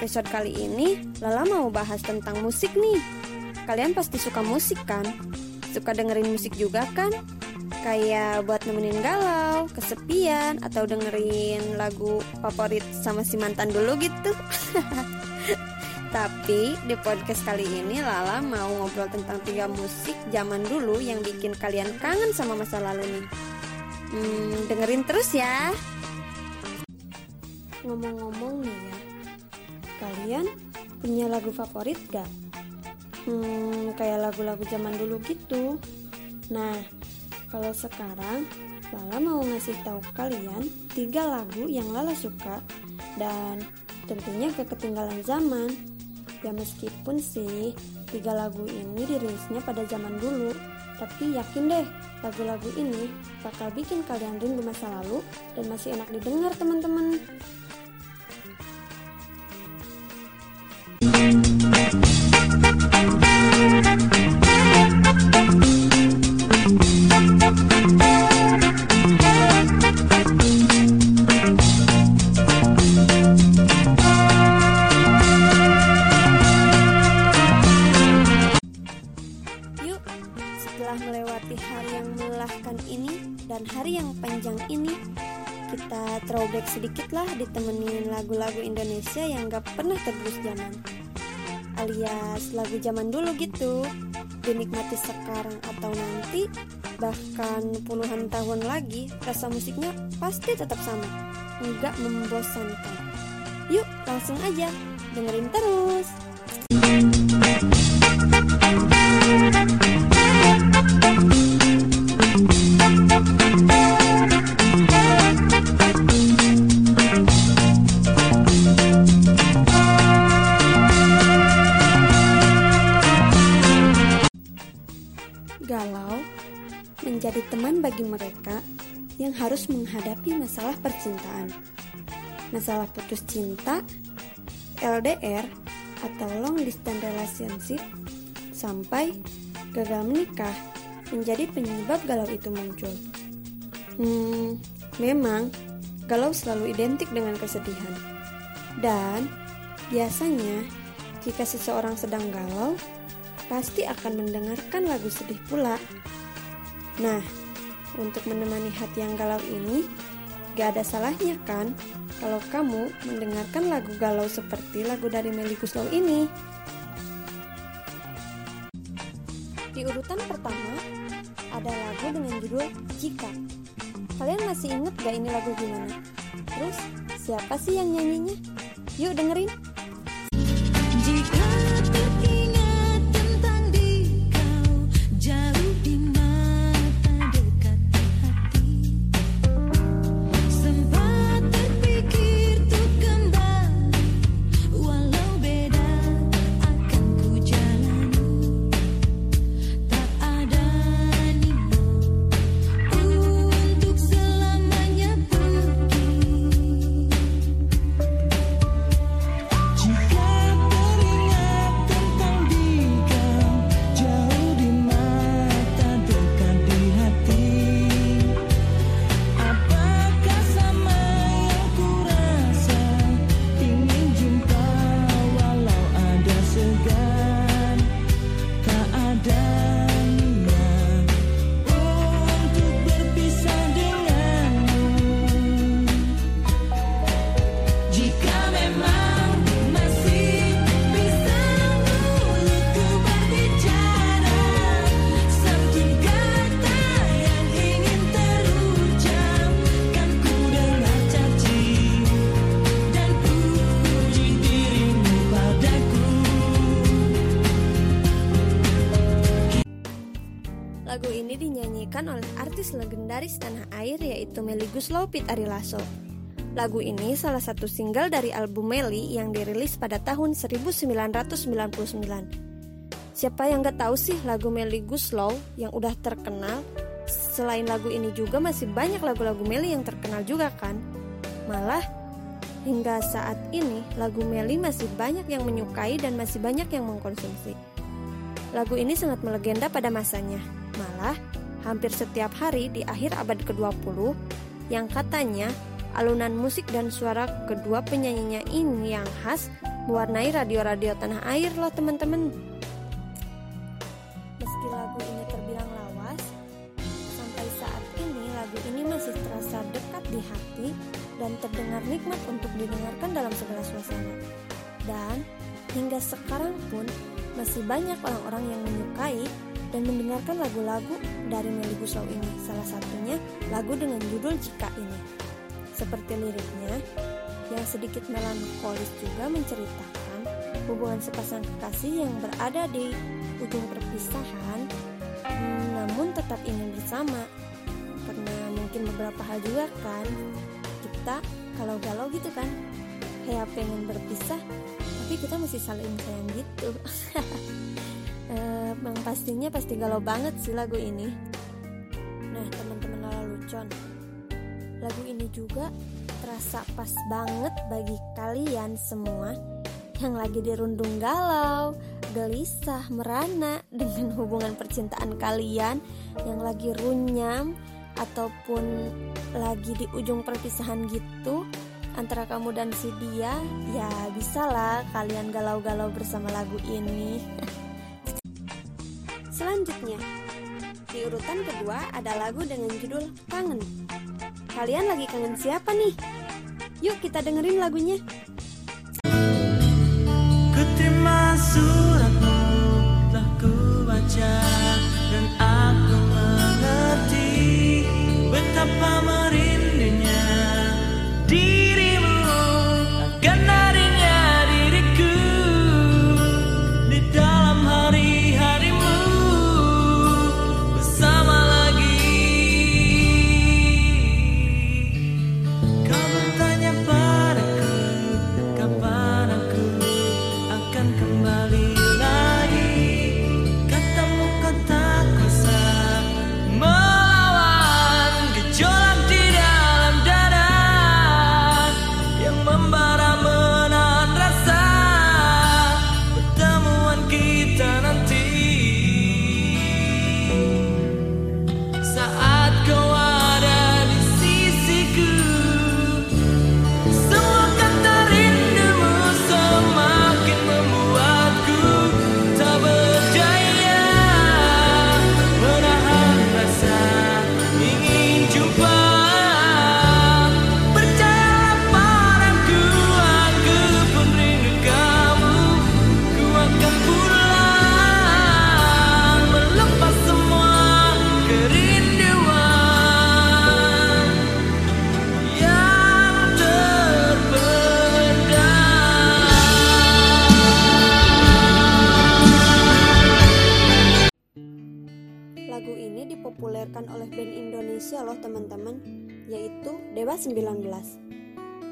episode kali ini Lala mau bahas tentang musik nih. Kalian pasti suka musik kan? Suka dengerin musik juga kan? Kayak buat nemenin galau, kesepian, atau dengerin lagu favorit sama si mantan dulu gitu. Tapi di podcast kali ini Lala mau ngobrol tentang tiga musik zaman dulu yang bikin kalian kangen sama masa lalu nih. Hmm, dengerin terus ya. Ngomong-ngomong nih ya, kalian punya lagu favorit gak? Hmm, kayak lagu-lagu zaman dulu gitu. Nah, kalau sekarang Lala mau ngasih tahu kalian tiga lagu yang Lala suka dan tentunya gak ketinggalan zaman. Ya meskipun sih tiga lagu ini dirilisnya pada zaman dulu, tapi yakin deh lagu-lagu ini bakal bikin kalian rindu masa lalu dan masih enak didengar teman-teman. Indonesia yang gak pernah tergerus zaman. Alias lagu zaman dulu gitu, dinikmati sekarang atau nanti, bahkan puluhan tahun lagi, rasa musiknya pasti tetap sama, nggak membosankan. Yuk, langsung aja, dengerin terus. Galau menjadi teman bagi mereka yang harus menghadapi masalah percintaan. Masalah putus cinta, LDR, atau long distance relationship, sampai gagal menikah menjadi penyebab galau itu muncul. Hmm, memang galau selalu identik dengan kesedihan. Dan biasanya jika seseorang sedang galau, pasti akan mendengarkan lagu sedih pula. Nah, untuk menemani hati yang galau ini, gak ada salahnya kan kalau kamu mendengarkan lagu galau seperti lagu dari Melly Guslow ini. Di urutan pertama, ada lagu dengan judul Jika. Kalian masih inget gak ini lagu gimana? Terus, siapa sih yang nyanyinya? Yuk dengerin. Legendaris tanah air yaitu Melly Guslow Pit Ari Lasso. Lagu ini salah satu single dari album Melly yang dirilis pada tahun 1999. Siapa yang gak tahu sih lagu Melly Guslow yang udah terkenal? Selain lagu ini juga masih banyak lagu-lagu Melly yang terkenal juga kan? Malah hingga saat ini lagu Melly masih banyak yang menyukai dan masih banyak yang mengkonsumsi. Lagu ini sangat melegenda pada masanya. Malah, hampir setiap hari di akhir abad ke-20 yang katanya alunan musik dan suara kedua penyanyinya ini yang khas mewarnai radio-radio tanah air loh teman-teman. Meski lagu ini terbilang lawas, sampai saat ini lagu ini masih terasa dekat di hati dan terdengar nikmat untuk didengarkan dalam segala suasana. Dan hingga sekarang pun masih banyak orang-orang yang menyukai dan mendengarkan lagu-lagu dari Melly Guslau ini. Salah satunya lagu dengan judul Jika Ini. Seperti liriknya, yang sedikit melankolis juga menceritakan hubungan sepasang kekasih yang berada di ujung perpisahan, namun tetap ingin bersama. Karena mungkin beberapa hal juga kan, kita kalau galau gitu kan, kayak pengen berpisah, tapi kita masih saling sayang gitu. Eh, Bang pastinya pasti galau banget sih lagu ini. Nah teman-teman Lala Lucon, lagu ini juga terasa pas banget bagi kalian semua yang lagi dirundung galau, gelisah, merana dengan hubungan percintaan kalian yang lagi runyam ataupun lagi di ujung perpisahan gitu antara kamu dan si dia ya bisalah kalian galau-galau bersama lagu ini Selanjutnya, di urutan kedua ada lagu dengan judul Kangen. Kalian lagi kangen siapa nih? Yuk kita dengerin lagunya. Lagu ini dipopulerkan oleh band Indonesia loh teman-teman, yaitu Dewa 19.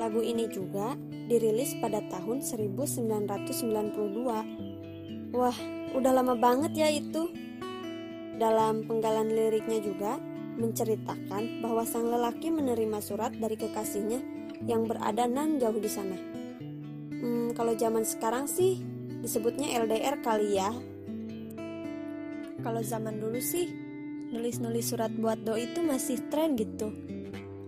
Lagu ini juga dirilis pada tahun 1992. Wah, udah lama banget ya itu. Dalam penggalan liriknya juga menceritakan bahwa sang lelaki menerima surat dari kekasihnya yang berada nan jauh di sana. Hmm, kalau zaman sekarang sih disebutnya LDR kali ya. Kalau zaman dulu sih nulis-nulis surat buat doi itu masih tren gitu.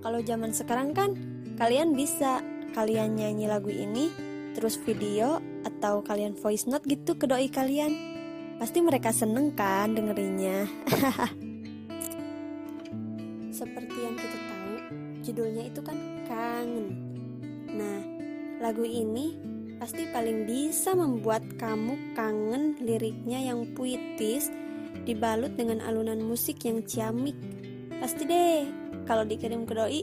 Kalau zaman sekarang kan kalian bisa kalian nyanyi lagu ini terus video atau kalian voice note gitu ke doi kalian. Pasti mereka seneng kan dengerinnya. Seperti yang kita tahu, judulnya itu kan kangen. Nah, lagu ini pasti paling bisa membuat kamu kangen liriknya yang puitis dibalut dengan alunan musik yang ciamik. Pasti deh, kalau dikirim ke doi,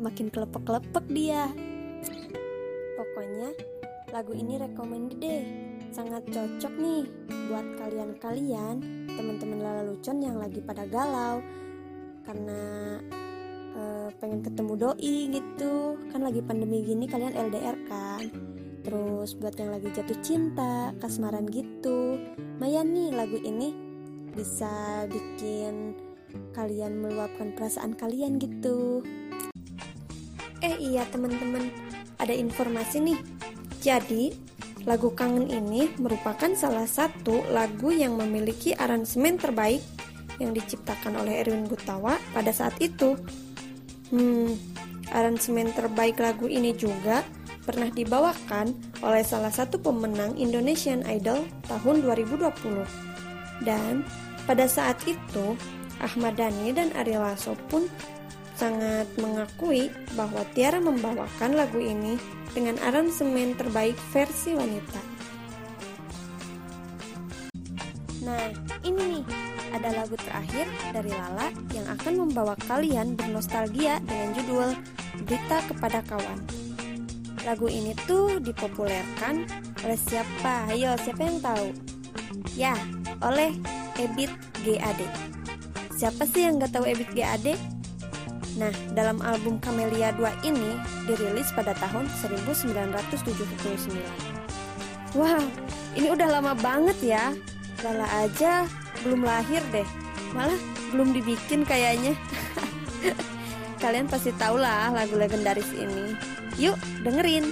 makin kelepek-kelepek dia. Pokoknya, lagu ini recommended deh. Sangat cocok nih buat kalian-kalian, teman-teman Lala Lucon yang lagi pada galau karena eh, pengen ketemu doi gitu. Kan lagi pandemi gini kalian LDR kan. Terus buat yang lagi jatuh cinta, kasmaran gitu. Mayan nih lagu ini bisa bikin kalian meluapkan perasaan kalian gitu. Eh iya teman-teman, ada informasi nih. Jadi, lagu Kangen ini merupakan salah satu lagu yang memiliki aransemen terbaik yang diciptakan oleh Erwin Gutawa pada saat itu. Hmm, aransemen terbaik lagu ini juga pernah dibawakan oleh salah satu pemenang Indonesian Idol tahun 2020. Dan pada saat itu, Ahmad Dhani dan Ari Lasso pun sangat mengakui bahwa Tiara membawakan lagu ini dengan aransemen terbaik versi wanita. Nah, ini nih ada lagu terakhir dari Lala yang akan membawa kalian bernostalgia dengan judul Berita Kepada Kawan. Lagu ini tuh dipopulerkan oleh siapa? Ayo, siapa yang tahu? Ya, oleh Ebit GAD. Siapa sih yang gak tahu Ebit GAD? Nah, dalam album Camellia 2 ini dirilis pada tahun 1979. Wow, ini udah lama banget ya. Lala aja belum lahir deh. Malah belum dibikin kayaknya. Kalian pasti tahu lah lagu legendaris ini. Yuk, dengerin.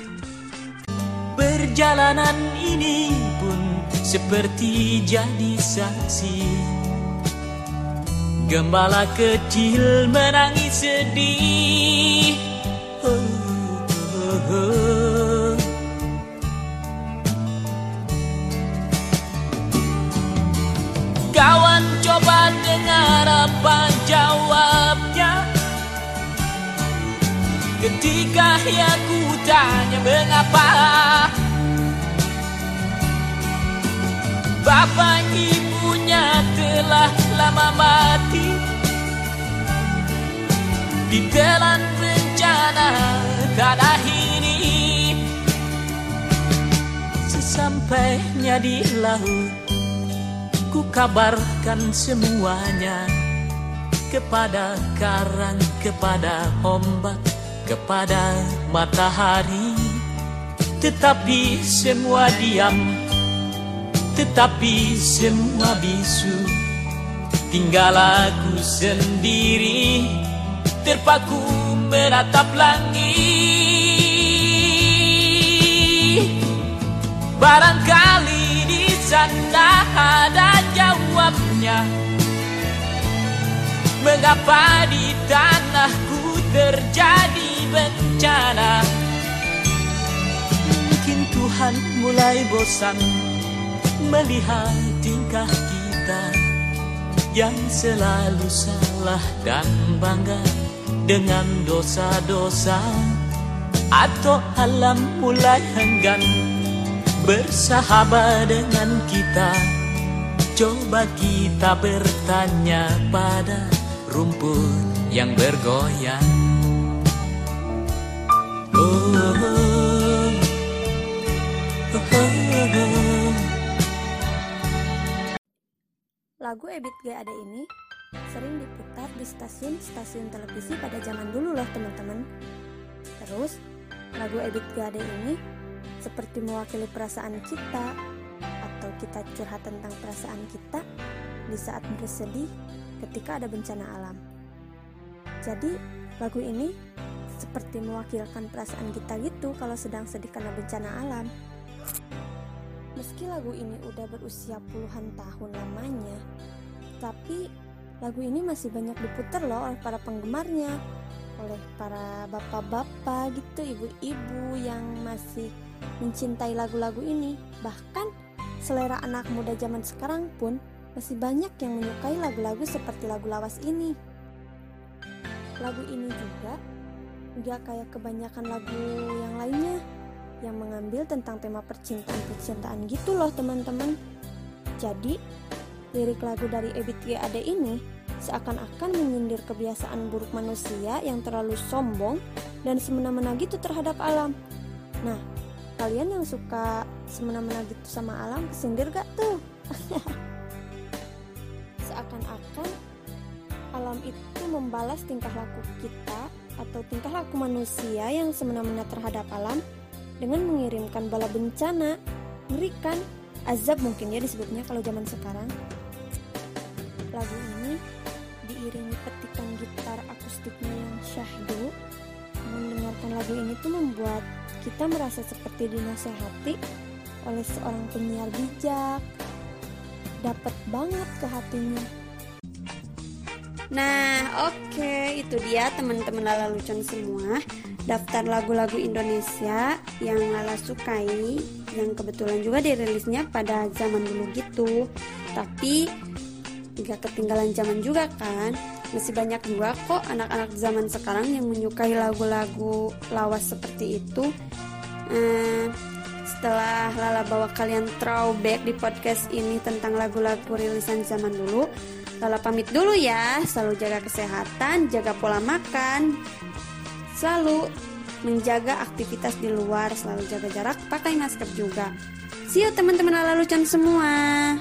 Perjalanan ini pun seperti jadi saksi. Gembala kecil menangis sedih. Oh. Kawan coba dengar apa jawabnya? Ketika ya ku tanya mengapa Bapak ibunya telah lama mati. Ditelan bencana tanah ini Sesampainya di laut Ku kabarkan semuanya Kepada karang, kepada ombak Kepada matahari. Tetapi semua diam tetapi semua bisu Tinggal aku sendiri Terpaku menatap langit. Barangkali di sana ada jawabnya. Mengapa di tanahku terjadi bencana? Mungkin Tuhan mulai bosan melihat tingkah kita yang selalu salah dan bangga dengan dosa-dosa atau alam mulai enggan bersahabat dengan kita coba kita bertanya pada rumput yang bergoyang oh, oh, oh, oh, oh. Lagu Ebit GAD ini sering diputar di stasiun-stasiun televisi pada zaman dulu loh teman-teman. Terus, lagu Ebit GAD ini seperti mewakili perasaan kita atau kita curhat tentang perasaan kita di saat bersedih ketika ada bencana alam. Jadi, lagu ini seperti mewakilkan perasaan kita gitu kalau sedang sedih karena bencana alam. Meski lagu ini udah berusia puluhan tahun lamanya, tapi lagu ini masih banyak diputar loh oleh para penggemarnya, oleh para bapak-bapak gitu, ibu-ibu yang masih mencintai lagu-lagu ini. Bahkan selera anak muda zaman sekarang pun masih banyak yang menyukai lagu-lagu seperti lagu lawas ini. Lagu ini juga nggak kayak kebanyakan lagu yang lainnya yang mengambil tentang tema percintaan-percintaan gitu loh teman-teman. Jadi, lirik lagu dari Ebit GAD ini seakan-akan menyindir kebiasaan buruk manusia yang terlalu sombong dan semena-mena gitu terhadap alam. Nah, kalian yang suka semena-mena gitu sama alam, kesindir gak tuh? seakan-akan alam itu membalas tingkah laku kita atau tingkah laku manusia yang semena-mena terhadap alam dengan mengirimkan bala bencana, mengerikan, azab mungkin ya disebutnya kalau zaman sekarang. Lagu ini diiringi petikan gitar akustiknya yang syahdu. Mendengarkan lagu ini tuh membuat kita merasa seperti dinasehati oleh seorang penyiar bijak. Dapat banget ke hatinya. Nah, oke, itu dia teman-teman Lala Lucon semua. Daftar lagu-lagu Indonesia yang Lala sukai, yang kebetulan juga dirilisnya pada zaman dulu gitu. Tapi nggak ketinggalan zaman juga kan. Masih banyak juga kok anak-anak zaman sekarang yang menyukai lagu-lagu lawas seperti itu. Eh, setelah Lala bawa kalian throwback di podcast ini tentang lagu-lagu rilisan zaman dulu, Lala pamit dulu ya. Selalu jaga kesehatan, jaga pola makan, selalu menjaga aktivitas di luar, selalu jaga jarak, pakai masker juga. See you teman-teman Lucan semua.